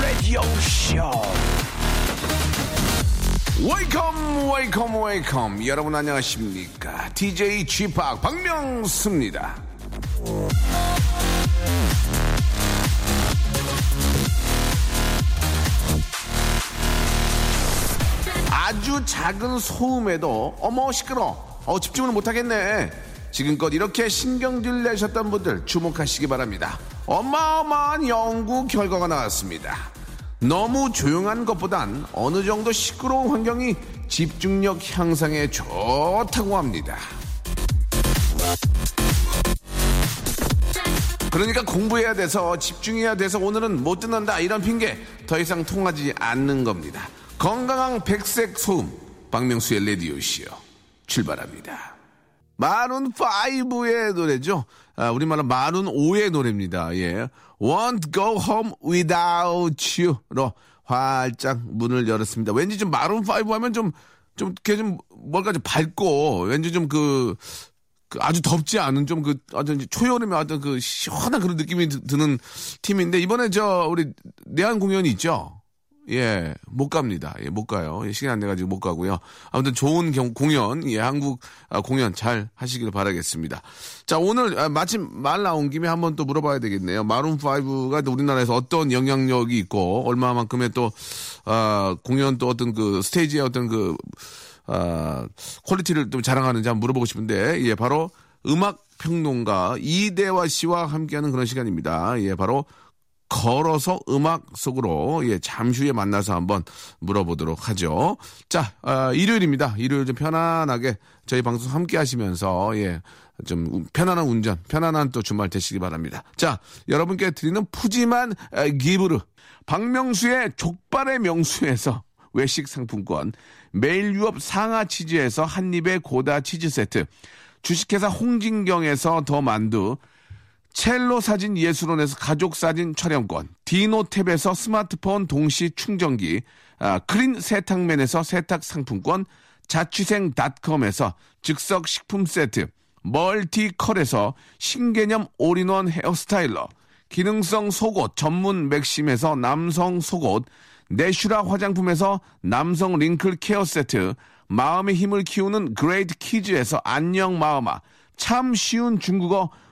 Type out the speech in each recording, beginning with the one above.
Radio Show. 여러분 안녕하십니까 DJ g 팍 박명수입니다 아주 작은 소음에도 어머 시끄러 어 집중을 못하겠네 지금껏 이렇게 신경질 내셨던 분들 주목하시기 바랍니다 어마어마한 연구 결과가 나왔습니다 너무 조용한 것보단 어느 정도 시끄러운 환경이 집중력 향상에 좋다고 합니다. 그러니까 공부해야 돼서 집중해야 돼서 오늘은 못 듣는다 이런 핑계 더 이상 통하지 않는 겁니다. 건강한 백색 소음 박명수의 레디오시요 출발합니다. 마룬 5의 노래죠. 아, 우리말로 마룬 5의 노래입니다. 예. Won't go home without you로 활짝 문을 열었습니다. 왠지 좀 마룬 5 하면 좀, 좀, 이렇게 좀, 뭘까 좀 밝고, 왠지 좀 그, 그 아주 덥지 않은 좀 그, 어떤 초여름에 어떤 그 시원한 그런 느낌이 드- 드는 팀인데, 이번에 저, 우리, 내한 공연이 있죠? 예, 못 갑니다. 예, 못 가요. 예, 시간 안 돼가지고 못 가고요. 아무튼 좋은 경- 공연, 예, 한국 아, 공연 잘 하시길 바라겠습니다. 자, 오늘 아, 마침 말 나온 김에 한번 또 물어봐야 되겠네요. 마룬5가 우리나라에서 어떤 영향력이 있고, 얼마만큼의 또, 아, 공연 또 어떤 그 스테이지의 어떤 그, 아, quality를 좀 자랑하는지 한번 물어보고 싶은데, 예, 바로 음악 평론가 이대화 씨와 함께하는 그런 시간입니다. 예, 바로 걸어서 음악 속으로 예 잠시 후에 만나서 한번 물어보도록 하죠. 자 아, 일요일입니다. 일요일 좀 편안하게 저희 방송 함께 하시면서 예좀 우- 편안한 운전, 편안한 또 주말 되시기 바랍니다. 자 여러분께 드리는 푸짐한 에, 기브르 박명수의 족발의 명수에서 외식 상품권, 매일 유업 상하 치즈에서 한입의 고다 치즈 세트, 주식회사 홍진경에서 더 만두. 첼로 사진 예술원에서 가족 사진 촬영권, 디노탭에서 스마트폰 동시 충전기, 아, 크린 세탁맨에서 세탁 상품권, 자취생닷컴에서 즉석 식품 세트, 멀티컬에서 신개념 all-in-one hair styler, 기능성 속옷 전문 맥심에서 남성 속옷, 내슈라 화장품에서 남성 wrinkle care 세트, 마음의 힘을 키우는 그레이트 키즈에서 안녕 마음아, 참 쉬운 중국어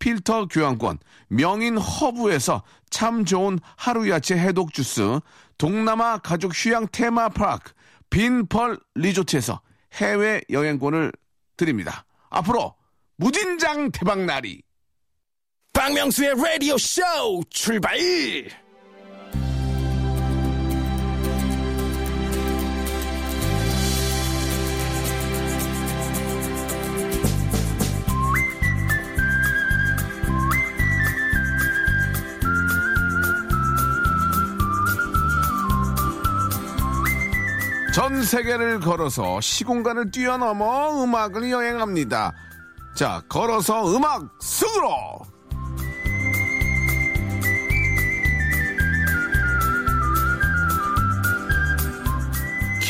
필터 교환권, 명인 허브에서 참 좋은 하루 야채 해독 주스, 동남아 가족 휴양 테마파크, 빈펄 리조트에서 해외 여행권을 드립니다. 앞으로 무진장 대박날이 박명수의 Radio Show 출발. 전 세계를 걸어서 시공간을 뛰어넘어 음악을 여행합니다. 자, 걸어서 음악 숲으로!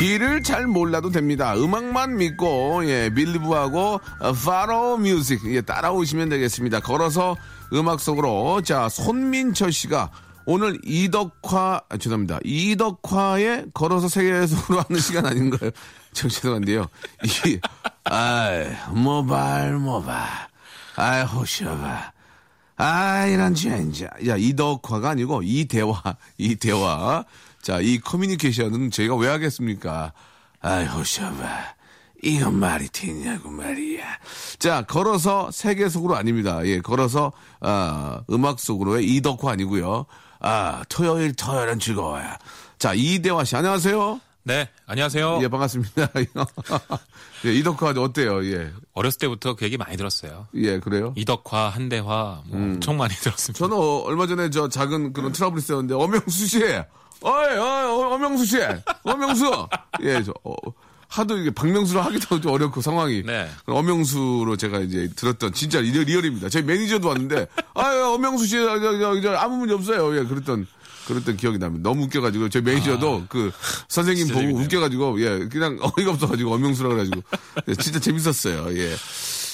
길을 잘 몰라도 됩니다. 음악만 믿고 예, 밀리브하고 파로 뮤직 예, 따라오시면 되겠습니다. 걸어서 음악 속으로 자 손민철 씨가 오늘 이덕화 아, 죄송합니다. 이덕화의 걸어서 세계 속으로 하는 시간 아닌가요? 저 죄송한데요. 이 아이 모발 모발 아이 호셔봐 아, 이런 젠자. 야, 이덕화가 아니고 이 대화, 이 대화. 자, 이 커뮤니케이션은 저희가 왜 하겠습니까? 아이, 호셔봐. 이건 말이 되냐고 말이야. 자, 걸어서 세계 속으로 아닙니다. 예, 걸어서, 아, 음악 속으로의 이덕화 아니고요. 아, 토요일, 토요일은 즐거워요. 자, 이대화 씨, 안녕하세요. 네, 안녕하세요. 예, 반갑습니다. 예, 이덕화 어때요? 예. 어렸을 때부터 그 얘기 많이 들었어요. 예, 그래요? 이덕화, 한대화 뭐 엄청 많이 들었습니다. 저는 어, 얼마 전에 저 작은 그런 트러블이 있었는데 엄영수 씨, 어이, 어이, 어, 엄영수 씨, 엄영수, 예, 저 어, 하도 이게 박명수로 하기도 좀 어렵고 상황이. 네. 그럼 엄영수로 제가 이제 들었던 진짜 real, real입니다. 저희 매니저도 왔는데, 아유 엄영수 씨, 저, 저, 저, 아무 문제 없어요. 예, 그랬던. 그랬던 기억이 납니다. 너무 웃겨가지고 저희 매니저도 그 선생님 보고 재밌네요. 웃겨가지고 예 그냥 어이가 없어가지고 엄영수라 그래가지고 예, 진짜 재밌었어요. 예.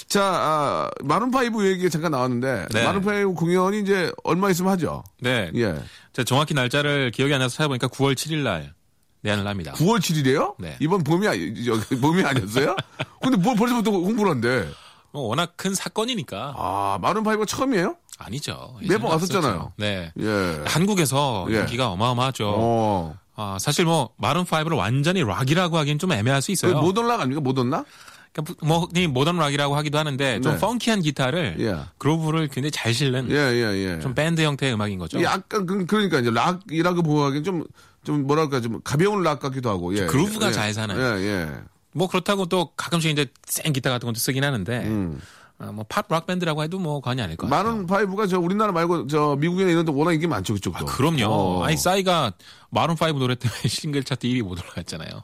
자 아, 마룬 파이브 얘기 잠깐 나왔는데 네. 마룬 파이브 공연이 이제 얼마 있으면 하죠. 네. 예. 제가 정확히 날짜를 기억이 안 나서 찾아보니까 9월 7일 날 내한을 합니다. 9월 7일이에요? 네. 이번 봄이 아니, 저, 봄이 아니었어요? 근데 뭘 벌써부터 홍보를 한대. 뭐 워낙 큰 사건이니까 아, 마룬 파이브가 처음이에요? 아니죠. 매번 왔었잖아요. 네. 예. 한국에서 예. 인기가 어마어마하죠. 어. 아, 사실 뭐 마룬 5를 완전히 락이라고 하기엔 좀 애매할 수가 있어요. modern rock 아닙니까? modern rock? 그러니까 뭐 modern rock이라고 하기도 하는데 좀 네. funky한 기타를 예. groove를 굉장히 잘 싣는 예, 예, 예. 좀 밴드 형태의 음악인 거죠. 약간 그, 그러니까 이제 락이라고 보기엔 좀, 좀 뭐랄까 좀 가벼운 락 같기도 하고. 예. groove가 예. 잘 사는. 예, 예. 뭐 그렇다고 또 가끔씩 이제 센 기타 같은 것도 쓰긴 하는데 음. 아, 뭐 팝록 밴드라고 해도 뭐 과언이 아닐 것 같아요. Maroon 5가 저 우리나라 말고 저 미국이나 이런 데 워낙 인기 많죠, 그쪽도. 그럼요. 어. 아니 싸이가 Maroon 5 노래 때문에 싱글 차트 1위 못 올라갔잖아요.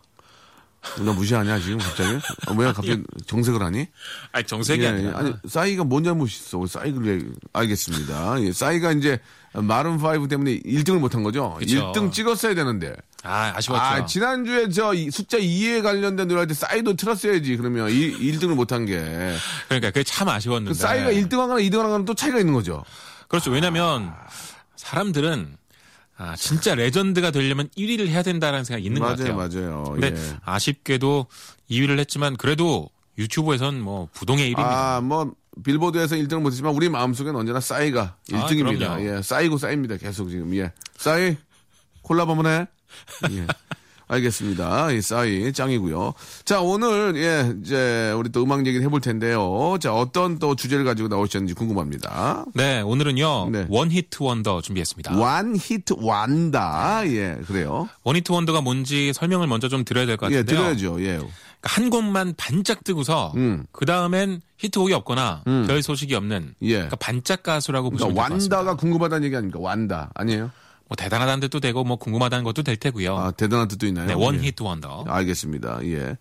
나 무시하냐, 지금 갑자기? 어, 왜 갑자기 정색을 하니? 아니 정색이 예, 아니라 예. 아니, 싸이가 뭔 잘못이 있어? 왜 싸이를 왜, 알겠습니다. 예, 싸이가 이제 Maroon 5 때문에 1등을 못한 거죠? 그쵸. 1등 찍었어야 되는데. 아 아쉬웠죠. 아, 지난주에 저 이- 숫자 2에 관련된 노래 할 때 싸이도 틀었어야지. 그러면 1, 등을 못한 게. 그러니까 그게 참 아쉬웠는데. 그 싸이가 1등 하거나 2등 하거나 또 차이가 있는 거죠. 그렇죠. 왜냐하면 사람들은 아, 진짜 레전드가 되려면 1위를 해야 된다는 생각이 있는 것 맞아요, 같아요. 맞아요. 근데 예. 아쉽게도 2위를 했지만 그래도 유튜브에선 뭐 부동의 1위입니다. 아, 뭐, 빌보드에서 1등을 못했지만 우리 마음속엔 언제나 싸이가 1등입니다. 아. 예, 싸이고 싸입니다. 계속 지금. 예. 싸이, 콜라보 한번 해. 예. 알겠습니다. 이 싸이 짱이고요. 자, 오늘 예, 이제 우리 또 음악 얘기를 해볼 텐데요. 자, 어떤 또 주제를 가지고 나오셨는지 궁금합니다. 네, 오늘은요. 네. One hit wonder 준비했습니다. One hit wonder. 예, 그래요. One hit wonder가 뭔지 설명을 먼저 좀 드려야 될것 예, 같은데요. 드려야죠. 예. 그러니까 한 곡만 반짝 뜨고서 음. 그 다음엔 히트곡이 없거나 별 소식이 없는 예. 그러니까 반짝 가수라고 보시면 그러니까 될것 같습니다. 완다가 궁금하다는 얘기 아닙니까? 완다. 아니에요? 뭐 대단하다는 뜻도 되고 뭐 궁금하다는 것도 될 테고요. 아, 대단한 뜻도 있나요? 네, 원 예. 히트 원더. 알겠습니다. 예.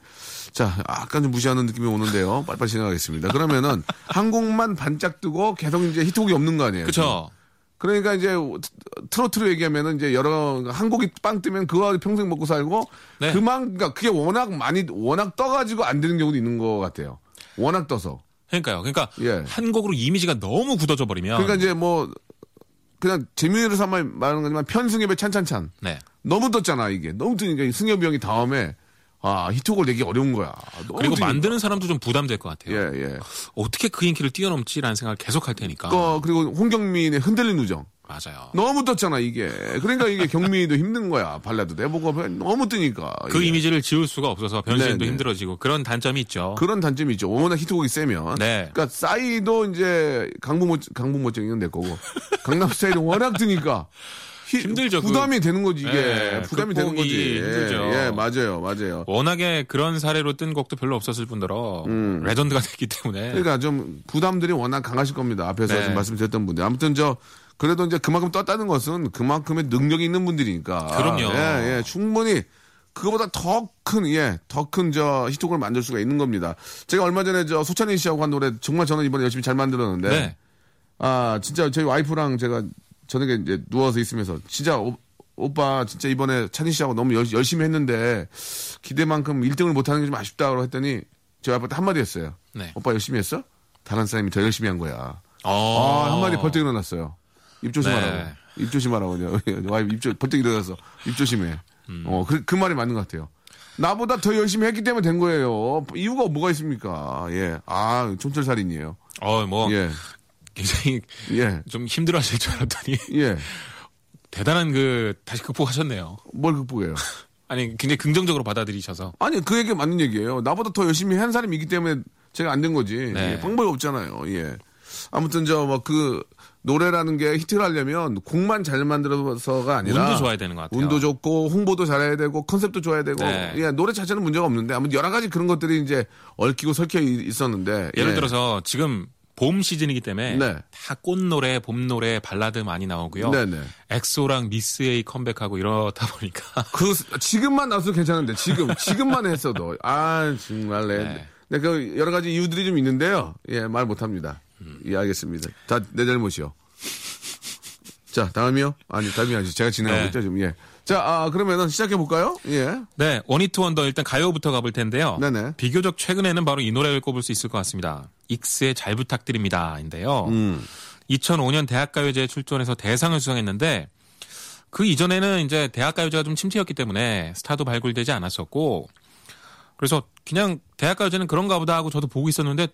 자, 약간 좀 무시하는 느낌이 오는데요. 빨리빨리 진행하겠습니다. 그러면은 한 곡만 반짝 뜨고 계속 이제 히트곡이 없는 거 아니에요? 그렇죠. 그러니까 이제 트로트로 얘기하면은 이제 여러 한 곡이 빵 뜨면 그거 평생 먹고 살고 네. 그만 그러니까 그게 워낙 많이 워낙 떠가지고 안 되는 경우도 있는 것 같아요. 워낙 떠서. 그러니까요. 그러니까 예. 한 곡으로 이미지가 너무 굳어져 버리면 그러니까 이제 뭐 그냥 재미로 삼아 말하는 거지만 편승엽의 찬찬찬 네. 너무 떴잖아 이게 너무 뜨니까 승엽이 형이 다음에 아 히트곡을 내기 어려운 거야. 그리고. 만드는 사람도 좀 부담될 것 같아요. 예 예. 어떻게 그 인기를 뛰어넘지라는 생각을 계속 할 테니까. 어, 그리고 홍경민의 흔들린 우정. 맞아요. 너무 떴잖아, 이게. 그러니까 이게 경민이도 힘든 거야. 발라드 내보고 너무 뜨니까. 그 이게. 이미지를 지울 수가 없어서 변신도 네, 네. 힘들어지고 그런 단점이 있죠. 그런 단점이 있죠. 워낙 히트곡이 세면. 네. 그러니까 싸이도 이제 강북모, 강북모증이는 내 거고. 강남 스타일은 워낙 뜨니까. 히- 힘들죠, 그- 부담이 되는 거지, 이게. 네, 부담이 되는 거지. 힘들죠. 예, 예, 맞아요, 맞아요. 워낙에 그런 사례로 뜬 곡도 별로 없었을 뿐더러 레전드가 됐기 때문에 음. 그러니까 좀 부담들이 워낙 강하실 겁니다. 앞에서 네. 말씀드렸던 분들. 아무튼 저 그래도 이제 그만큼 떴다는 것은 그만큼의 능력이 있는 분들이니까. 그럼요. 예, 예. 충분히 그거보다 더 큰, 예, 더 큰 저 히트곡을 만들 수가 있는 겁니다. 제가 얼마 전에 저 소찬희 씨하고 한 노래 정말 저는 이번에 열심히 잘 만들었는데. 네. 아, 진짜 저희 와이프랑 제가 저녁에 이제 누워서 있으면서 진짜 오, 오빠 진짜 이번에 찬희 씨하고 너무 열, 열심히 했는데 기대만큼 1등을 못하는 게 좀 아쉽다고 했더니 저희 와이프한테 한마디 했어요. 네. 오빠 열심히 했어? 다른 사람이 더 열심히 한 거야. 어. 아, 한마디 벌떡 일어났어요. 입 조심하라고. 네. 입 조심하라고. 와이프 입 조, 벌떡 일어나서 입 조심해. 음. 어, 그, 그 말이 맞는 것 같아요. 나보다 더 열심히 했기 때문에 된 거예요. 이유가 뭐가 있습니까? 예. 아, 촌철살인이에요. 어, 뭐 예. 굉장히 예. 좀 힘들어 하실 줄 알았더니 예. 대단한 그 다시 극복하셨네요. 뭘 극복해요? 아니 굉장히 긍정적으로 받아들이셔서 아니, 그 얘기 맞는 얘기예요. 나보다 더 열심히 한 사람이 있기 때문에 제가 안 된 거지. 네. 예, 방법이 없잖아요. 예. 아무튼 저 뭐 그 노래라는 게 히트를 하려면 곡만 잘 만들어서가 아니라 운도 좋아야 되는 것 같아요. 운도 좋고 홍보도 잘해야 되고 컨셉도 좋아야 되고 네. 예, 노래 자체는 문제가 없는데 아무튼 여러 가지 그런 것들이 이제 얽히고 설켜 이- 있었는데 예를 예. 들어서 지금 봄 시즌이기 때문에 네. 다 꽃노래, 봄노래, 발라드 많이 나오고요. 네네. 엑소랑 miss A 컴백하고 이러다 보니까 그 지금만 나와도 괜찮은데 지금 지금만 했어도 아 정말 네. 네. 네, 그 여러 가지 이유들이 좀 있는데요. 예, 말 못합니다. 예, 알겠습니다. 다 내 잘못이요. 자, 다음이요? 아니, 다음이 아니죠. 제가 진행하고 네. 있죠, 지금. 예. 자, 아, 그러면은 시작해 볼까요? 예. 네, 원히트 원더 일단 가요부터 가볼 텐데요. 네네. 비교적 최근에는 바로 이 노래를 꼽을 수 있을 것 같습니다. 익스의 잘 부탁드립니다 인데요. 음. 2005년 대학가요제에 출전해서 대상을 수상했는데 그 이전에는 이제 대학가요제가 좀 침체였기 때문에 스타도 발굴되지 않았었고 그래서 그냥 대학가요제는 그런가 보다 하고 저도 보고 있었는데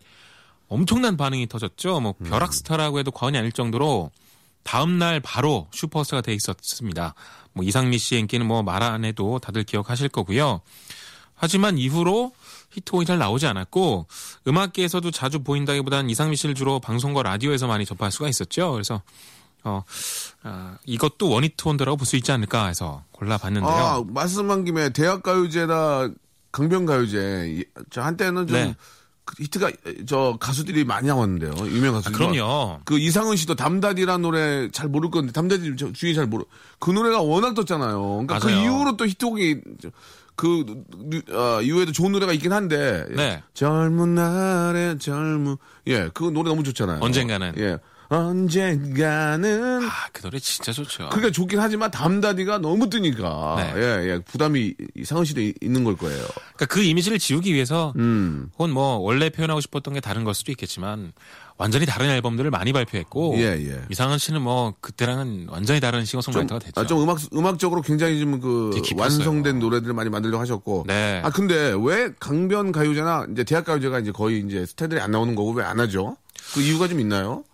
엄청난 반응이 터졌죠. 뭐 벼락스타라고 해도 과언이 아닐 정도로 다음 날 바로 슈퍼스타가 돼 있었습니다. 뭐 이상미 씨의 인기는 뭐 말 안 해도 다들 기억하실 거고요. 하지만 이후로 히트곡이 잘 나오지 않았고 음악계에서도 자주 보인다기보다는 이상미 씨를 주로 방송과 라디오에서 많이 접할 수가 있었죠. 그래서 어, 아, 이것도 원히트 원더라고 볼 수 있지 않을까 해서 골라봤는데요. 아, 말씀한 김에 대학가요제나 강변가요제, 한때는 좀 네. 그 히트가 저 가수들이 많이 나왔는데요. 유명 가수들. 그럼요. 그 이상은 씨도 담다디라는 노래 잘 모를 건데 담다디 저 주위 잘 모르. 그 노래가 워낙 떴잖아요. 그러니까 그 맞아요. 이후로 또 히트곡이 저- 그 누- 어, 이후에도 좋은 노래가 있긴 한데. 네. 젊은 날의 젊은 예, 그 노래 너무 좋잖아요. 언젠가는. 예. 언젠가는 아, 그 노래 진짜 좋죠. 그게 좋긴 하지만 담다디가 너무 뜨니까 네. 예, 예. 부담이 이상은 씨도 이- 있는 걸 거예요. 그러니까 그 이미지를 지우기 위해서 음. 혹은 뭐 원래 표현하고 싶었던 게 다른 걸 수도 있겠지만 완전히 다른 앨범들을 많이 발표했고 예, 예. 이상은 씨는 뭐 그때랑은 완전히 다른 싱어송라이터가 됐죠. 아, 좀 음악 음악적으로 굉장히 좀그 되게 깊었어요. 완성된 노래들을 많이 만들려고 하셨고. 네. 아 근데 왜 강변 가요제나 이제 대학 가요제가 이제 거의 이제 스타들이 안 나오는 거고 왜 안 하죠? 그 이유가 좀 있나요?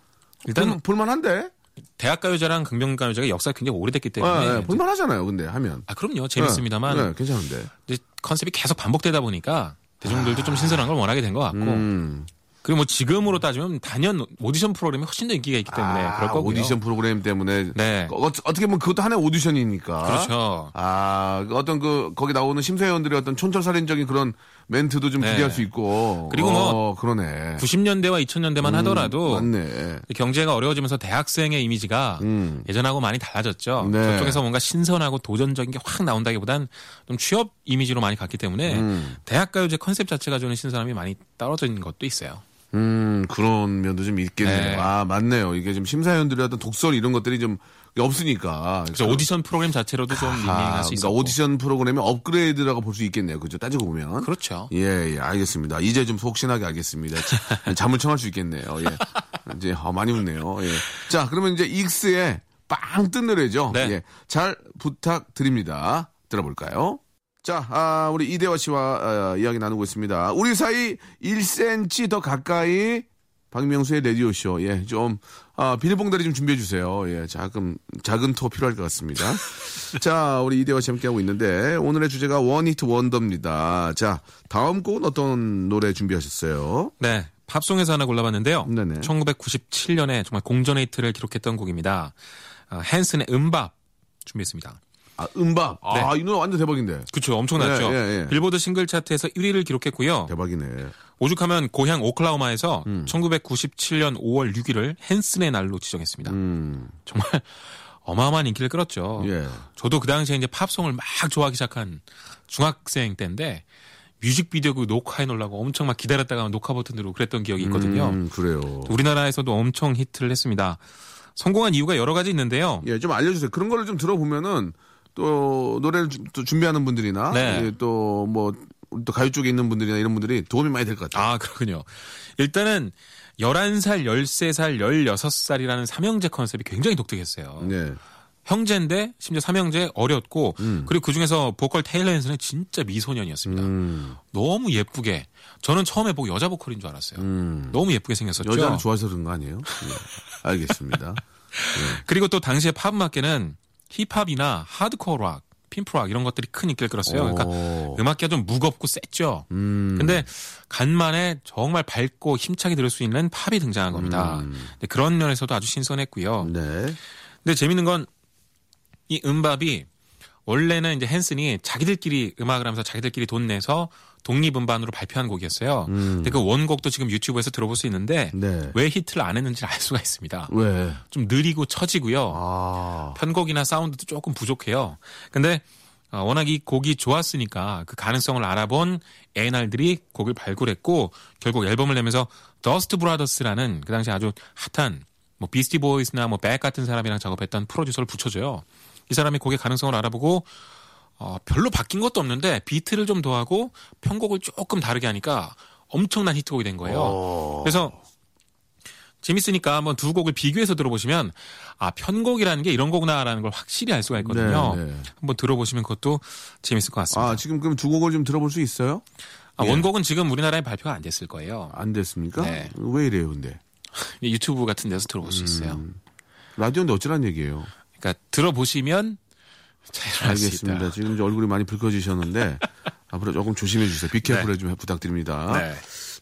일단 볼, 볼만한데. 대학가요제랑 강변가요제가 역사가 굉장히 오래됐기 때문에 아, 예, 이제- 볼만하잖아요. 근데 하면. 아 그럼요 재밌습니다만 네, 네, 괜찮은데. 이제 컨셉이 계속 반복되다 보니까 대중들도 좀 신선한 걸 원하게 된 것 같고 음. 그리고 뭐 지금으로 따지면 단연 오디션 프로그램이 훨씬 더 인기가 있기 때문에 아, 그럴 거고요. 오디션 프로그램 때문에. 네. 어, 어떻게 보면 그것도 하나의 오디션이니까. 그렇죠. 아, 그 어떤 그, 거기 나오는 심사위원들의 어떤 촌철살인적인 그런 멘트도 좀 네. 기대할 수 있고. 그리고 뭐 어, 그러네. 90년대와 2000년대만 하더라도 음, 맞네. 경제가 어려워지면서 대학생의 이미지가 음. 예전하고 많이 달라졌죠. 네. 저쪽에서 뭔가 신선하고 도전적인 게 확 나온다기보단 좀 취업 이미지로 많이 갔기 때문에 음. 대학가요제 컨셉 자체가 주는 신선함이 많이 떨어진 것도 있어요. 음, 그런 면도 좀 있겠네요. 네. 아, 맞네요. 이게 좀 심사위원들의 어떤 독설 이런 것들이 좀 없으니까. 그래서 오디션 프로그램 자체로도 좀 아, 롱런할 수 그러니까. 오디션 프로그램의 업그레이드라고 볼 수 있겠네요. 그죠? 따지고 보면. 그렇죠. 예, 예, 알겠습니다. 이제 좀 속 시원하게 알겠습니다. 자, 잠을 청할 수 있겠네요. 예. 이제, 아, 많이 웃네요. 예. 자, 그러면 이제 익스의 빵뜬 노래죠. 네. 예. 잘 부탁드립니다. 들어볼까요? 자, 아, 우리 이대화 씨와 어, 이야기 나누고 있습니다. 우리 사이 1cm 더 가까이 박명수의 라디오쇼. 예, 좀, 아, 비닐봉다리 좀 준비해 주세요. 예, 작은, 작은 토 필요할 것 같습니다. 자, 우리 이대화 씨 함께하고 있는데, 오늘의 주제가 원히트 원더입니다. 자, 다음 곡은 어떤 노래 준비하셨어요? 네. 팝송에서 하나 골라봤는데요. 네네. 1997년에 정말 공전 히트를 기록했던 곡입니다. 어, 헨슨의 음밥 준비했습니다. 아, 음밥. 아, 이 노래 완전 대박인데. 그쵸 엄청났죠. 예, 예, 예. 빌보드 싱글 차트에서 1위를 기록했고요. 대박이네. 오죽하면 고향 오클라호마에서 음. 1997년 5월 6일을 헨슨의 날로 지정했습니다. 음, 정말 어마어마한 인기를 끌었죠. 예. 저도 그 당시에 이제 팝송을 막 좋아하기 시작한 중학생 때인데 뮤직비디오 그 녹화해 놓으려고 엄청 막 기다렸다가 녹화 버튼 누르고 그랬던 기억이 있거든요. 음, 그래요. 우리나라에서도 엄청 히트를 했습니다. 성공한 이유가 여러 가지 있는데요. 예, 좀 알려주세요. 그런 거를 좀 들어보면은 또 노래를 주- 또 준비하는 분들이나 네. 예, 또뭐 또 가요 쪽에 있는 분들이나 이런 분들이 도움이 많이 될 것 같아요. 아, 그렇군요. 일단은 11살, 13살, 16살이라는 삼형제 컨셉이 굉장히 독특했어요. 네. 형제인데 심지어 삼형제 어렸고 그리고 그중에서 보컬 테일러 헨슨은 진짜 미소년이었습니다. 음, 너무 예쁘게 저는 처음에 보고 여자 보컬인 줄 알았어요. 너무 예쁘게 생겼었죠. 여자를 좋아해서 그런 거 아니에요? 예. 알겠습니다. 그리고 또 당시에 팝음악계는 힙합이나 하드코어 락 핀프락 이런 것들이 큰 인기를 끌었어요. 그러니까 오. 음악기가 좀 무겁고 셌죠. 음. 근데 간만에 정말 밝고 힘차게 들을 수 있는 팝이 등장한 겁니다. 근데 그런 면에서도 아주 신선했고요. 네. 근데 재밌는 건 이 음밥이 원래는 이제 헨슨이 자기들끼리 음악을 하면서 자기들끼리 돈 내서 독립 음반으로 발표한 곡이었어요. 근데 그 원곡도 지금 유튜브에서 들어볼 수 있는데 네. 왜 히트를 안 했는지를 알 수가 있습니다. 왜? 좀 느리고 처지고요. 아. 편곡이나 사운드도 조금 부족해요. 근데 어, 워낙 이 곡이 좋았으니까 그 가능성을 알아본 A&R들이 곡을 발굴했고 결국 앨범을 내면서 Dust Brothers라는 그 당시 아주 핫한 뭐 Beastie Boys나 뭐 Beck 같은 사람이랑 작업했던 프로듀서를 붙여줘요. 이 사람이 곡의 가능성을 알아보고 어, 별로 바뀐 것도 없는데 비트를 좀 더하고 편곡을 조금 다르게 하니까 엄청난 히트곡이 된 거예요. 어. 그래서 재밌으니까 한번 두 곡을 비교해서 들어보시면 아 편곡이라는 게 이런 거구나라는 걸 확실히 알 수가 있거든요. 네, 네. 한번 들어보시면 그것도 재밌을 것 같습니다. 아, 지금 그럼 두 곡을 좀 들어볼 수 있어요? 아, 예. 원곡은 지금 우리나라에 발표가 안 됐을 거예요. 안 됐습니까? 네. 왜 이래요, 근데? 유튜브 같은 데서 들어볼 수 있어요. 음. 라디오인데 어쩌란 얘기예요? 그러니까 들어보시면 잘 알 알겠습니다. 지금 이제 얼굴이 많이 붉어지셨는데 앞으로 조금 조심해 주세요. 비케어풀 좀 부탁드립니다. 네.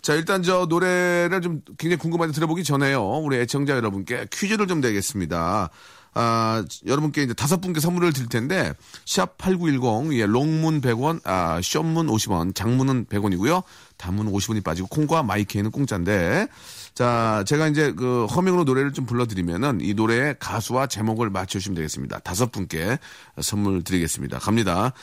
자, 일단 저 노래를 좀 굉장히 궁금한데 들어보기 전에요. 우리 애청자 여러분께 퀴즈를 좀 내겠습니다. 아, 여러분께 이제 다섯 분께 선물을 드릴 텐데, 샵8910, 예, 롱문 100원, 아, 숏문 50원, 장문은 100원이고요. 단문 50원이 빠지고, 콩과 마이케이는 공짜인데, 자, 제가 이제 그 허밍으로 노래를 좀 불러드리면은 이 노래의 가수와 제목을 맞춰주시면 되겠습니다. 다섯 분께 선물 드리겠습니다. 갑니다.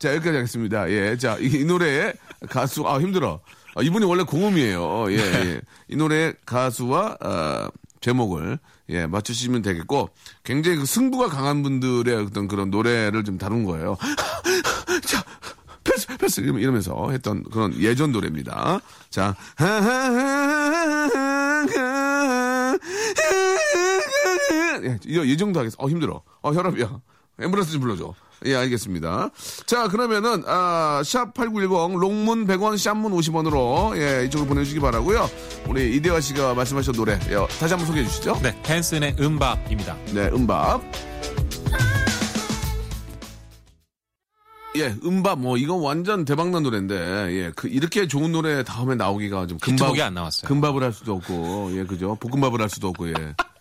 자, 여기까지 하겠습니다. 예. 자, 이, 이 노래의 가수, 아, 힘들어. 아, 이분이 원래 공음이에요. 예, 예. 이 노래의 가수와, 어, 제목을, 예, 맞추시면 되겠고, 굉장히 그 승부가 강한 분들의 어떤 그런 노래를 좀 다룬 거예요. 자, 패스, 패스, 이러면- 이러면서 했던 그런 예전 노래입니다. 자, 예, 이, 이 정도 하겠어. 어, 힘들어. 어, 혈압이야. 앰뷸런스 좀 불러줘. 예, 알겠습니다. 자, 그러면은, 아, 샵8910, 롱문 100원, 샵문 50원으로, 예, 이쪽으로 보내주시기 바라고요 우리 이대화 씨가 말씀하신 노래, 예, 다시 한번 소개해 주시죠. 네, 헨슨의 음밥입니다. 네, 음밥. 예, 음밥, 뭐, 이건 완전 대박난 노래인데, 예, 그, 이렇게 좋은 노래 다음에 나오기가 좀 금방. 히트곡이 안 나왔어요. 금밥을 할 수도 없고, 예, 그죠? 볶음밥을 할 수도 없고, 예.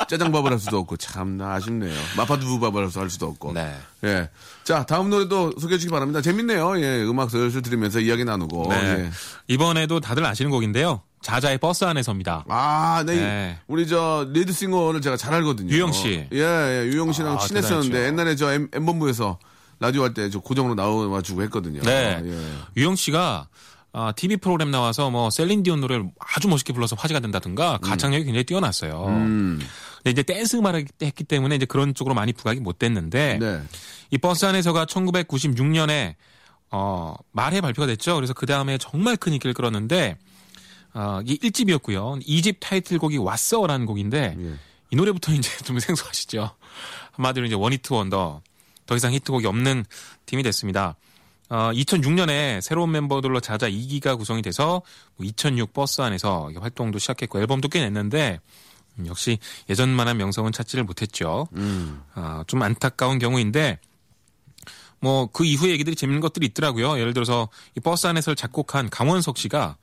짜장밥을 할 수도 없고, 참, 나 아쉽네요. 마파두부밥을 할 수도 없고. 네. 예. 자, 다음 노래도 소개해 주시기 바랍니다. 재밌네요. 예, 음악 슬슬 들으면서 이야기 나누고. 네. 예. 이번에도 다들 아시는 곡인데요. 자자의 버스 안에서입니다. 아, 네. 네. 우리 저 리드싱어를 제가 잘 알거든요. 유영 씨. 예, 예. 유영 씨랑 아, 친했었는데 대단하죠. 옛날에 저 M, M본부에서 라디오 할 때 저 고정으로 나와주고 했거든요. 네. 예. 유영 씨가 아, TV 프로그램 나와서 뭐 셀린 디온 노래를 아주 멋있게 불러서 화제가 된다든가 가창력이 굉장히 뛰어났어요. 음. 근데 이제 댄스 음악을 했기 때문에 이제 그런 쪽으로 많이 부각이 못 됐는데 네. 이 버스 안에서가 1996년에 어, 말해 발표가 됐죠. 그래서 그 다음에 정말 큰 인기를 끌었는데 어, 이게 1집이었고요. 2집 타이틀곡이 왔어라는 곡인데 예. 이 노래부터 이제 좀 생소하시죠. 한마디로 이제 one hit wonder 더 이상 히트곡이 없는 팀이 됐습니다. 어, 2006년에 새로운 멤버들로 자자 2기가 구성이 돼서 2006 버스 안에서 활동도 시작했고 앨범도 꽤 냈는데 음, 역시 예전만한 명성은 찾지를 못했죠. 아, 좀 안타까운 경우인데 뭐 그 이후에 얘기들이 재밌는 것들이 있더라고요. 예를 들어서 이 버스 안에서 작곡한 강원석 씨가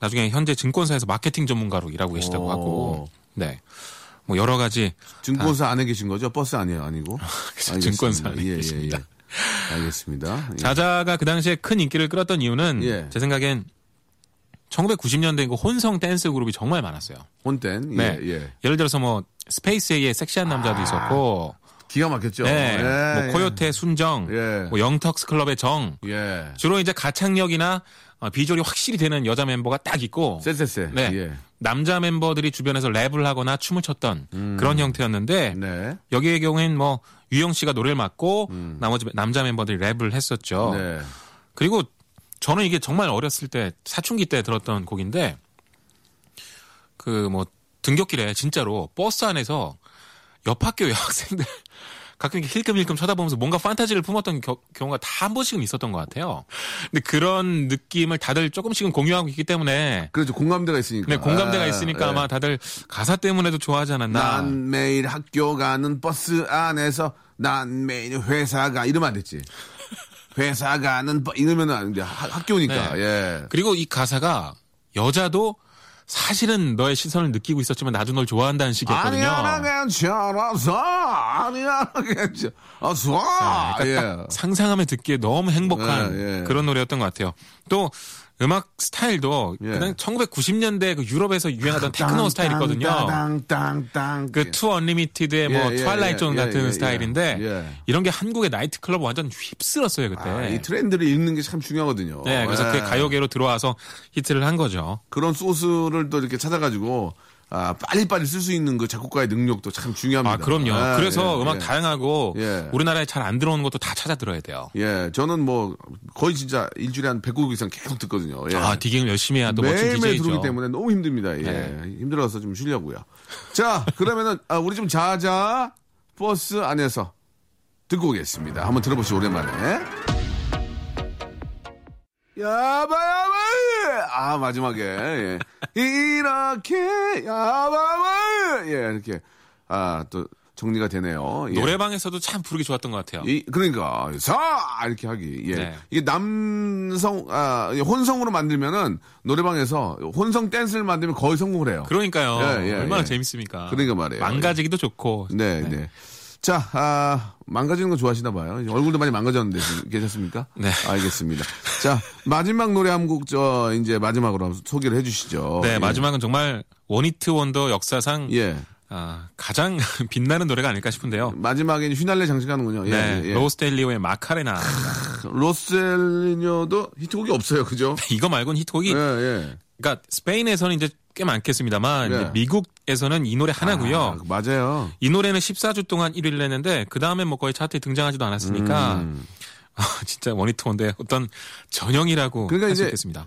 나중에 현재 증권사에서 마케팅 전문가로 일하고 계시다고 오. 하고 네. 뭐 여러 가지 증권사 안에 계신 거죠? 버스 아니에요, 아니고. 증권사 안에 예, 계십니다. 예, 예. 알겠습니다. 예. 자자가 그 당시에 큰 인기를 끌었던 이유는 예. 제 생각엔 1990년대 그 혼성 댄스 그룹이 정말 많았어요. 예, 네. 예. 예를 들어서 뭐 스페이스 A의 섹시한 남자도 있었고 기가 막혔죠. 네. 예, 뭐 코요태 순정, 예. 뭐 영턱스 클럽의 정, 예. 주로 이제 가창력이나 어, 비주얼이 확실히 되는 여자 멤버가 딱 있고 쎄쎄쎄. 네. 예. 남자 멤버들이 주변에서 랩을 하거나 춤을 췄던 그런 형태였는데 음. 네. 여기의 경우엔 뭐 유영 씨가 노래를 맡고 나머지 남자 멤버들이 랩을 했었죠. 음. 네. 그리고 저는 이게 정말 어렸을 때 사춘기 때 들었던 곡인데 그 뭐 등굣길에 진짜로 버스 안에서 옆 학교 여학생들 가끔 이렇게 힐끔힐끔 쳐다보면서 뭔가 판타지를 품었던 겨- 경우가 다 한 번씩은 있었던 것 같아요. 근데 그런 느낌을 다들 조금씩은 공유하고 있기 때문에 그렇죠. 공감대가 있으니까. 네, 공감대가 아, 있으니까 예. 아마 다들 가사 때문에도 좋아하지 않았나. 난 매일 학교 가는 버스 안에서 난 매일 회사 가 이러면 안 됐지. 회사 가는 버 이러면 안 돼. 하- 학교니까. 네. 예. 그리고 이 가사가 여자도 사실은 너의 시선을 느끼고 있었지만 나도 널 좋아한다는 식이었거든요. 아니야 나 괜찮아서 아니야 나 괜찮아서 그러니까 예. 딱 상상하면 듣기에 너무 행복한 예, 예. 그런 노래였던 것 같아요. 또 음악 스타일도 예. 그냥 1990년대 그 유럽에서 유행하던 테크노 스타일이거든요. 땅땅땅땅. 그 2 Unlimited의 뭐 예, 예, Twilight 예, 존 예, 같은 예, 스타일인데 예. 이런 게 한국의 나이트 클럽 완전 휩쓸었어요 그때. 아, 이 트렌드를 읽는 게 참 중요하거든요. 네, 그래서 예. 그게 가요계로 들어와서 히트를 한 거죠. 그런 소스를 또 이렇게 찾아가지고 아, 빨리빨리 쓸 수 있는 그 작곡가의 능력도 참 중요합니다. 아, 그럼요. 예, 그래서 예, 음악 예. 다양하고 예. 우리나라에 잘 안 들어오는 것도 다 찾아 들어야 돼요. 예, 저는 뭐 거의 진짜 일주일에 한 100곡 이상 계속 듣거든요. 예. 아, 디깅을 열심히 해야 또 멋진 매일매일 DJ죠. 들어오기 때문에 너무 힘듭니다. 예. 네. 힘들어서 좀 쉬려고요. 자, 그러면은 아, 우리 좀 자자 버스 안에서 듣고 오겠습니다. 한번 들어보시죠 오랜만에. 야바야바 아 마지막에 예. 이렇게 야바바 예 이렇게 아 또 정리가 되네요. 예. 노래방에서도 참 부르기 좋았던 것 같아요. 이, 그러니까 사 이렇게 하기 예 네. 이게 남성 아 혼성으로 만들면은 노래방에서 혼성 댄스를 만들면 거의 성공을 해요. 그러니까요. 예, 예, 얼마나 예. 재밌습니까? 그러니까 말이에요. 망가지기도 좋고. 네, 네. 자, 아, 망가지는 거 좋아하시나 봐요. 얼굴도 많이 망가졌는데 괜찮습니까? 네. 알겠습니다. 자, 마지막 노래 한 곡 저 이제 마지막으로 소개를 해 주시죠. 네, 예. 마지막은 정말 원히트 원더 역사상 예. 아, 가장 빛나는 노래가 아닐까 싶은데요. 마지막에 휘날레 장식하는군요. 예, 네, 예. 로스텔리오의 마카레나. 로셀리뇨도 히트곡이 없어요, 그죠? 이거 말고는 히트곡이 예, 예. 그러니까 스페인에서는 이제 꽤 많겠습니다만 예. 이제 미국에서는 이 노래 하나고요. 아, 맞아요. 이 노래는 14주 동안 1위를 했는데 그 다음에 뭐 거의 차트에 등장하지도 않았으니까 음. 아, 진짜 원히트 원더의 어떤 전형이라고 그러니까 할수 이제 있겠습니다.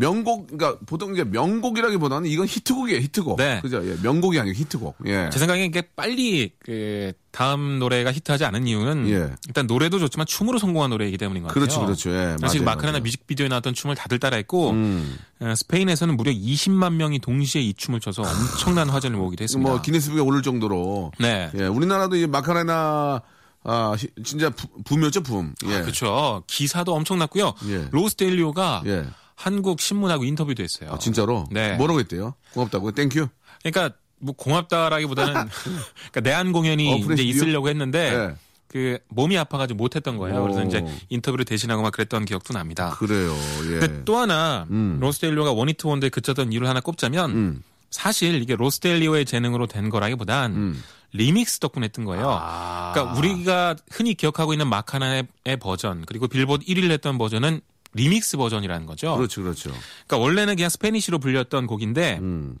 명곡, 그러니까 보통 이제 명곡이라기보다는 이건 히트곡이에요, 히트곡. 네. 그죠? 예, 명곡이 아니고 히트곡. 예. 제 생각에 이게 빨리 그 다음 노래가 히트하지 않은 이유는 예. 일단 노래도 좋지만 춤으로 성공한 노래이기 때문인 것 같아요. 그렇죠, 그렇죠. 예, 사실 맞아요, 마카레나 맞아요. 뮤직비디오에 나왔던 춤을 다들 따라했고 음. 어, 스페인에서는 무려 20만 명이 동시에 이 춤을 춰서 엄청난 화제를 모으기도 했습니다. 뭐 기네스북에 오를 정도로 네. 예, 우리나라도 이 마카레나 아 히- 진짜 부, 붐이었죠 붐. 예. 그렇죠. 기사도 엄청났고요. 예. Los del Río가 예. 한국 신문하고 인터뷰도 했어요. 아, 진짜로? 네. 뭐라고 했대요? 고맙다고. Thank you. 그러니까 뭐 고맙다라기보다는 그러니까 내한 공연이 어, 이제 있으려고 했는데 예. 그 몸이 아파가지고 못했던 거예요. 그래서 오. 이제 인터뷰를 대신하고 막 그랬던 기억도 납니다. 그래요. 예. 근데 또 하나 음. Los del Río가 one hit wonder에 그쳤던 이유를 하나 꼽자면 음. 사실 이게 Los del Río의 재능으로 된 거라기보단 음. 리믹스 덕분에 했던 거예요. 아. 그러니까 우리가 흔히 기억하고 있는 마카레나의 버전 그리고 빌보드 1위를 했던 버전은 리믹스 버전이라는 거죠. 그렇죠, 그렇죠. 그러니까 원래는 그냥 Spanish로 불렸던 곡인데 음.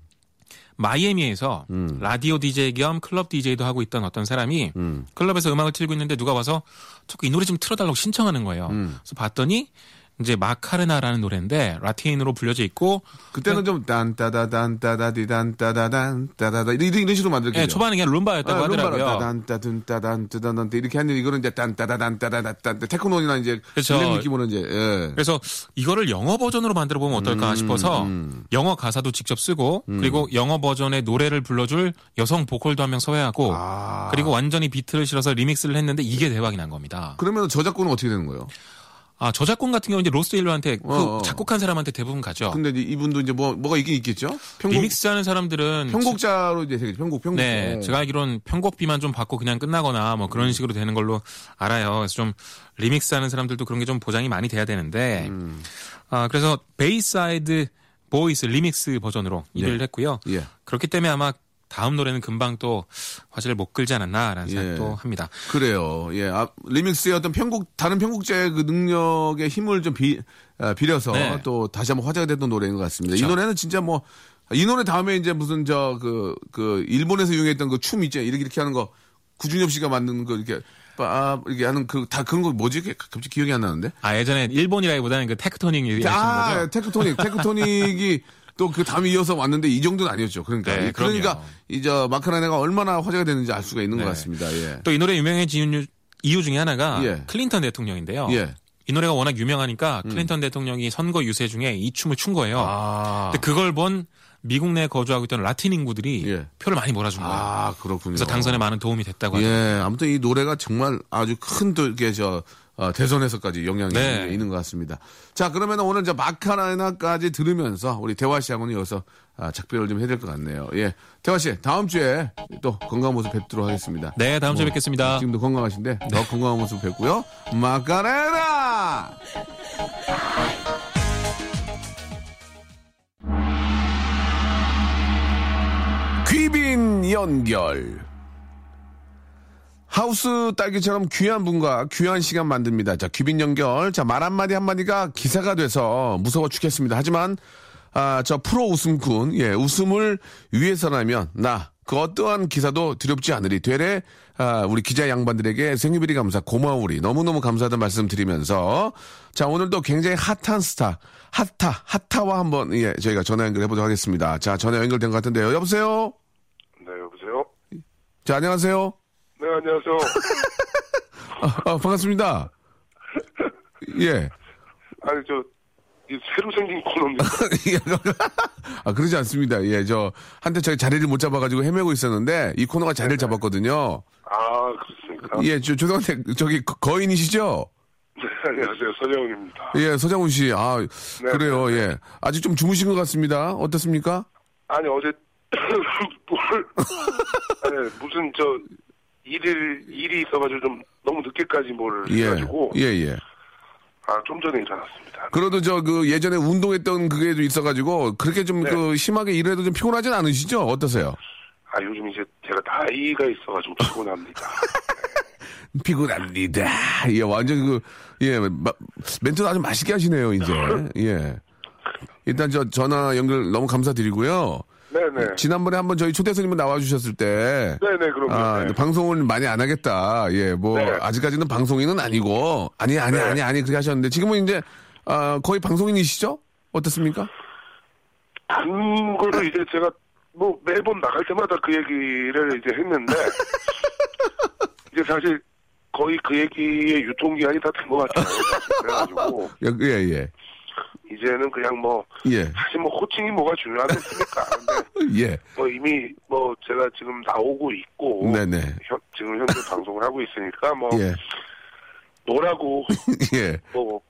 마이애미에서 음. 라디오 DJ 겸 클럽 DJ도 하고 있던 어떤 사람이 음. 클럽에서 음악을 틀고 있는데 누가 와서 자꾸 이 노래 좀 틀어달라고 신청하는 거예요. 음. 그래서 봤더니 이제 마카레나라는 노래인데 라틴으로 불려져 있고 그때는 좀 딴따다단 따다디 딴따다단 따다다 이런 이런 식으로 만들게요. 예, 초반에 그냥 룸바였다고 하더라고요. 따단따든 따단 따단 이렇게 하는데 이거는 이제 딴따다단 따다단 테크노나 이제 그렇죠. 이런 느낌으로 이제 예. 그래서 이거를 영어 버전으로 만들어 보면 어떨까 음, 싶어서 음. 영어 가사도 직접 쓰고 그리고 영어 버전의 노래를 불러줄 여성 보컬도 한 명 섭외하고 아. 그리고 완전히 비트를 실어서 리믹스를 했는데 이게 대박이 난 겁니다. 그러면 저작권은 어떻게 되는 거예요? 아 저작권 같은 경우는 이제 Los del Rio한테 그 어, 어. 작곡한 사람한테 대부분 가죠. 근데 이분도 이제 뭐 뭐가 있긴 있겠죠? 편곡 리믹스하는 사람들은 편곡자로 이제 되겠죠. 편곡 편곡. 네, 어. 제가 알기로는 편곡비만 좀 받고 그냥 끝나거나 뭐 음. 그런 식으로 되는 걸로 알아요. 그래서 좀 리믹스하는 사람들도 그런 게 좀 보장이 많이 돼야 되는데, 음. 아 그래서 Bayside Boys 리믹스 버전으로 1위를 했고요. 예. 그렇기 때문에 아마 다음 노래는 금방 또 화제를 못 끌지 않았나라는 예. 생각도 합니다. 그래요. 예. 아, 리믹스의 어떤 편곡, 다른 편곡자의 그 능력의 힘을 좀 비, 아, 빌려서 네. 또 다시 한번 화제가 됐던 노래인 것 같습니다. 이 그렇죠. 노래는 진짜 뭐, 이 노래 다음에 이제 무슨 저, 그, 그, 일본에서 유행했던 그 춤 있죠. 이렇게 이렇게 하는 거, 구준엽 씨가 만든 거 이렇게, 빠, 이렇게 하는 그, 다 그런 거 뭐지? 이게 갑자기 기억이 안 나는데? 아 예전에 일본이라기보다는 그 테크토닉 얘기하시는 아, 거죠? 테크토닉. 테크토닉이 또 그 다음에 이어서 왔는데 이 정도는 아니었죠. 그러니까. 네, 예, 그러니까. 이제 마카레나가 얼마나 화제가 됐는지 알 수가 있는 네. 것 같습니다. 예. 또 이 노래 유명해진 이유, 중에 하나가 예. 클린턴 대통령인데요. 예. 이 노래가 워낙 유명하니까 클린턴 대통령이 선거 유세 중에 이 춤을 춘 거예요. 아. 근데 그걸 본 미국 내에 거주하고 있던 라틴 인구들이 예. 표를 많이 몰아준 거예요. 아, 그렇군요. 그래서 당선에 많은 도움이 됐다고 하죠. 예, 아무튼 이 노래가 정말 아주 큰 또 이게 저 어, 대선에서까지 영향이 네. 있는 것 같습니다. 자, 그러면 오늘 이제 마카레나까지 들으면서 우리 대화 씨하고는 여기서 아, 작별을 좀 해야 될 것 같네요. 예, 대화 씨 다음 주에 또 건강한 모습 뵙도록 하겠습니다. 네, 다음 주에 뭐, 뵙겠습니다. 지금도 건강하신데 더 건강한 모습 뵙고요. 마카레나. 귀빈 연결. 하우스 딸기처럼 귀한 분과 귀한 시간 만듭니다. 자, 귀빈 연결. 자, 말 한마디 한마디가 기사가 돼서 무서워 죽겠습니다. 하지만, 아, 저 프로 웃음꾼, 예, 웃음을 위해서라면, 나, 그 어떠한 기사도 두렵지 않으리. 되레, 아, 우리 기자 양반들에게 생유비리 감사, 고마우리. 너무너무 감사하다는 말씀 드리면서, 자, 오늘도 굉장히 핫한 스타, 핫타, 핫타와 한번, 예, 저희가 전화 연결해 보도록 하겠습니다. 자, 전화 연결된 것 같은데요. 여보세요? 네, 여보세요? 자, 안녕하세요? 네, 안녕하세요. 아, 반갑습니다. 예. 아니, 저, 이 새로 생긴 코너입니다. 아, 그러지 않습니다. 예, 저, 한때 저희 자리를 못 잡아가지고 헤매고 있었는데, 이 코너가 자리를 잡았거든요. 아, 그렇습니까? 예, 저, 죄송한데, 저기, 거- 거인이시죠? 네, 안녕하세요. 서정훈입니다. 예, 서장훈 씨. 아, 네, 그래요, 예. 아직 좀 주무신 것 같습니다. 어떻습니까? 아니, 어제, 뭘, 아니, 무슨, 저, 일일, 일이 있어가지고 좀 너무 늦게까지 뭘 예. 해가지고, 예, 예. 아, 좀 전에 일어났습니다. 그래도 저, 그, 예전에 운동했던 그게 좀 있어가지고, 그렇게 좀, 네. 그, 심하게 일해도 좀 피곤하진 않으시죠? 어떠세요? 아, 요즘 이제 제가 나이가 있어가지고 피곤합니다. 피곤합니다. 예, 완전 그, 예, 마- 멘트도 아주 맛있게 하시네요, 이제. 예. 일단 저 전화 연결 너무 감사드리고요. 네네. 지난번에 한번 저희 초대 손님 나와주셨을 때. 네네, 그럼요. 아, 네. 방송을 많이 안 하겠다. 예, 뭐, 네. 아직까지는 방송인은 아니고. 아니, 아니, 네. 아니, 아니, 그렇게 하셨는데. 지금은 이제, 아, 거의 방송인이시죠? 어떻습니까? 그거를 이제 제가 뭐 매번 나갈 때마다 그 얘기를 이제 했는데 이제 사실 거의 그 얘기의 유통기한이 다 된 것 같아요. 그래가지고 예, 예, 예. 이제는 그냥 뭐 예, 사실 뭐 호칭이 뭐가 중요하겠습니까? 근데 예. 뭐 이미 뭐 제가 지금 나오고 있고 네네. 현- 지금 현재 방송을 하고 있으니까 뭐 예, 노라고 예. 뭐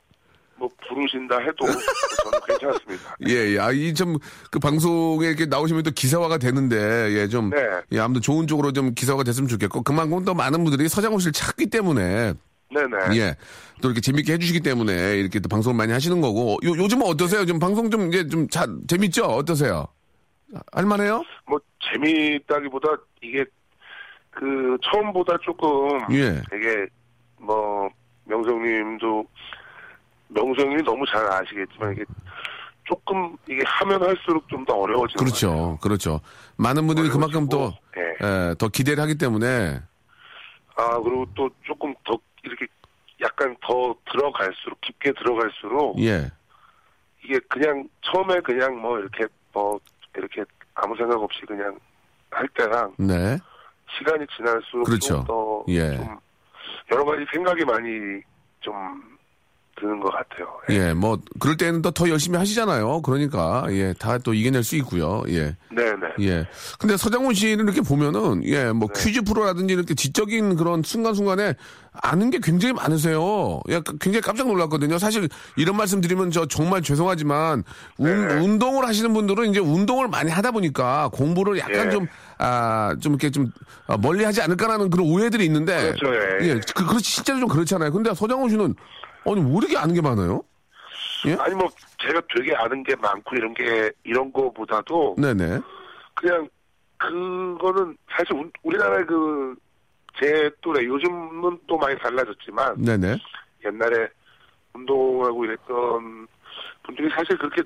뭐 부르신다 해도 저는 괜찮습니다. 예, 예. 아, 이 좀, 그 방송에 이렇게 나오시면 또 기사화가 되는데, 예, 좀, 네. 예, 아무튼 좋은 쪽으로 좀 기사화가 됐으면 좋겠고, 그만큼 또 많은 분들이 서장훈 씨를 찾기 때문에, 네네. 예, 또 이렇게 재밌게 해주시기 때문에, 이렇게 또 방송을 많이 하시는 거고, 요, 요즘은 어떠세요? 좀 방송 좀, 이제 좀 자, 재밌죠? 어떠세요? 할만해요? 뭐 재미있다기보다 이게 그 처음보다 조금 예. 되게 뭐 명성님도 명성님이 너무 잘 아시겠지만 이게 조금 이게 하면 할수록 좀 더 어려워지는 것 그렇죠. 같아요. 그렇죠. 많은 분들이 그만큼 또, 어려워지고, 예. 예, 더 기대를 하기 때문에, 아 그리고 또 조금 더 이렇게 약간 더 들어갈수록 깊게 들어갈수록 예, 이게 그냥 처음에 그냥 뭐 이렇게 뭐 이렇게 아무 생각 없이 그냥 할 때랑 네. 시간이 지날수록 그렇죠. 좀더 예. 좀 여러 가지 생각이 많이 좀 드는 것 같아요. 예, 뭐, 그럴 때는 또더 열심히 하시잖아요. 그러니까, 예, 다 또 이겨낼 수 있고요. 예. 네 네. 예. 근데 서장훈 씨를 이렇게 보면은, 예, 뭐 네. 퀴즈 프로라든지 이렇게 지적인 그런 순간순간에 아는 게 굉장히 많으세요. 예, 굉장히 깜짝 놀랐거든요. 사실 이런 말씀 드리면 저 정말 죄송하지만, 운, 네. 운동을 하시는 분들은 이제 운동을 많이 하다 보니까 공부를 약간 예. 좀, 아, 좀 이렇게 좀 아, 멀리 하지 않을까라는 그런 오해들이 있는데. 그렇죠, 예. 예, 그, 그렇지, 실제로 좀 그렇잖아요. 근데 서장훈 씨는, 아니, 왜 이렇게 아는 게 많아요? 아니 뭐 제가 되게 아는 게 많고 이런 게 이런 거보다도 네네. 그냥 그거는 사실 우- 우리나라의 그 제 또래 요즘은 또 많이 달라졌지만 네네. 옛날에 운동하고 이랬던 분들이 사실 그렇게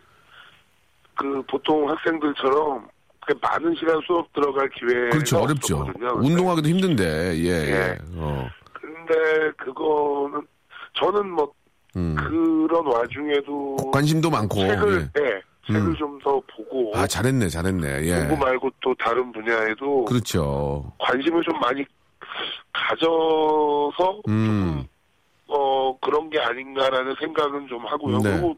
그 보통 학생들처럼 그렇게 많은 시간 수업 들어갈 기회가 그렇죠. 어렵죠. 없었거든요. 운동하기도 힘든데, 예, 예. 예. 어. 근데 그거는 저는 뭐 음. 그런 와중에도 관심도 많고. 책을 예. 네, 책을 음. 좀더 보고 아, 잘했네, 잘했네. 예. 농구 말고 또 다른 분야에도 그렇죠. 관심을 좀 많이 가져서 음. 어 그런 게 아닌가라는 생각은 좀 하고요. 네. 그리고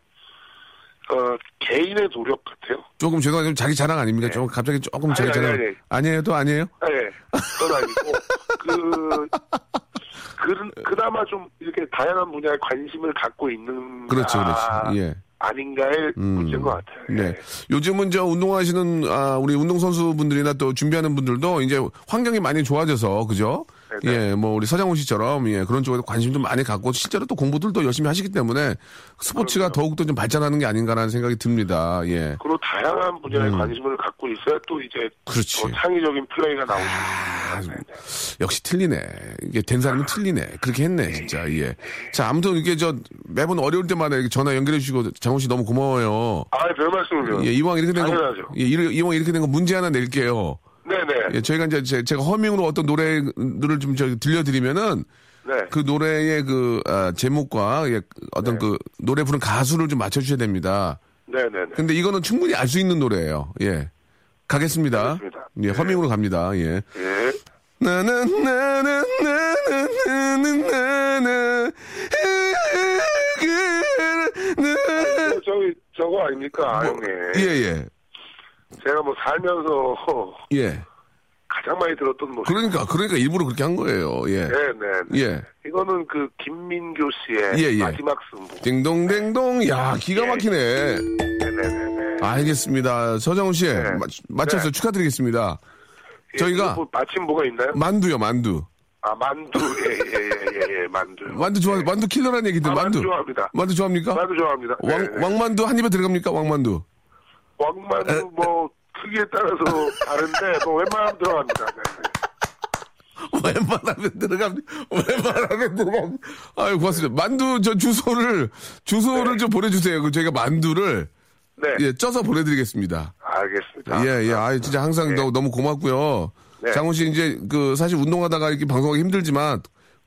어 개인의 노력 같아요. 조금 죄송한데 자기 자랑 아닙니까? 좀 갑자기 조금 자기 네. 아니, 자랑 아니, 아니. 아니 에요? 또 아니에요? 네, 그건 아니고 그 그, 그나마 좀 이렇게 다양한 분야에 관심을 갖고 있는 그렇죠, 그렇죠. 아, 예. 아닌가의 음. 문제인 것 같아요. 네. 예. 요즘은 저 운동하시는 아, 우리 운동선수분들이나 또 준비하는 분들도 이제 환경이 많이 좋아져서 그죠? 네네. 예, 뭐 우리 서장훈 씨처럼 예, 그런 쪽에 관심도 많이 갖고 실제로 또 공부들도 열심히 하시기 때문에 스포츠가 더욱더 좀 발전하는 게 아닌가라는 생각이 듭니다. 예. 그리고 다양한 분야에 음. 관심을 갖고 있어야 또 이제 그렇지. 더 창의적인 플레이가 나오죠. 아, 네, 네. 역시 틀리네. 이게 된 사람은 틀리네. 그렇게 했네, 진짜. 예. 자, 아무튼 이게 저 매번 어려울 때마다 전화 연결해 주시고 장훈 씨 너무 고마워요. 아, 별 말씀을요. 예, 이왕 이렇게 된 거, 당연하죠. 예, 이왕 이렇게 된 거 문제 하나 낼게요. 네네. 예, 저희가 이제 제, 가 허밍으로 어떤 노래들을 좀 저, 들려드리면은 네. 그 노래의 그 아, 제목과 예, 어떤 네. 그 노래 부른 가수를 좀 맞춰주셔야 됩니다. 네네네. 근데 이거는 충분히 알 수 있는 노래예요. 예. 가겠습니다. 알겠습니다. 예, 허밍으로 갑니다. 예. 예. 저, 저기, 저거 아닙니까, 형님. 예 예 제가 뭐 살면서 예. 가장 많이 들었던 노래. 그러니까 그러니까 일부러 그렇게 한 거예요. 예. 네네. 예. 이거는 그 김민교 씨의 예, 예. 마지막 승부. 띵동댕동 야 기가 막히네. 네네네. 알겠습니다. 서정훈 씨 네. 마- 맞췄어요. 네. 축하드리겠습니다. 저희가 뭐 마침 뭐가 있나요? 만두요 만두. 아 만두 예예예예 예, 만두. 만두 좋아 만두 킬러라는 얘기인데 아, 만두. 만두 좋아합니다. 만두 좋아합니까? 만두 좋아합니다. 왕. 왕만두 한 입에 들어갑니까? 왕만두. 왕만두 뭐 크기에 따라서 다른데 뭐 웬만하면 들어갑니다. 네, 네. 웬만하면 들어갑니다. 웬만하면 들어갑니다. 아유, 고맙습니다. 만두 저 주소를, 주소를 네. 좀 보내주세요. 그 저희가 만두를, 네. 예, 쪄서 보내드리겠습니다. 알겠습니다. 예, 예. 아 진짜 항상 네. 너무, 너무 고맙고요. 네. 장훈 씨 이제 그 사실 운동하다가 이렇게 방송하기 힘들지만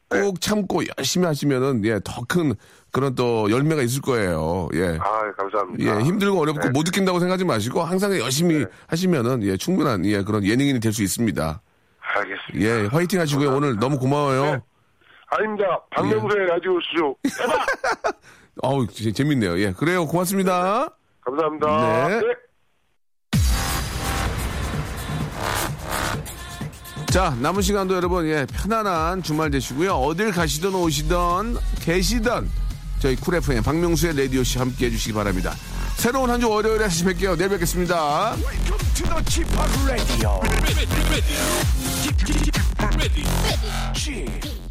꼭 네. 참고 열심히 하시면은 예, 더 큰 그런 또 열매가 있을 거예요. 예. 아 감사합니다. 예, 힘들고 어렵고 네. 못 느낀다고 생각하지 마시고 항상 열심히 네. 하시면은 예, 충분한 예, 그런 예능인이 될 수 있습니다. 알겠습니다. 예, 화이팅 하시고요. 오늘 너무 고마워요. 네. 아닙니다. 박명수의 라디오 쇼. 어우, 재- 재밌네요. 예, 그래요. 고맙습니다. 감사합니다. 네. 자, 남은 시간도 여러분, 예, 편안한 주말 되시고요. 어딜 가시든 오시든 계시든 저희 Cool FM 박명수의 라디오 쇼 함께 해주시기 바랍니다. 새로운 한 주 월요일에 다시 뵐게요. 내일 뵙겠습니다. Welcome to the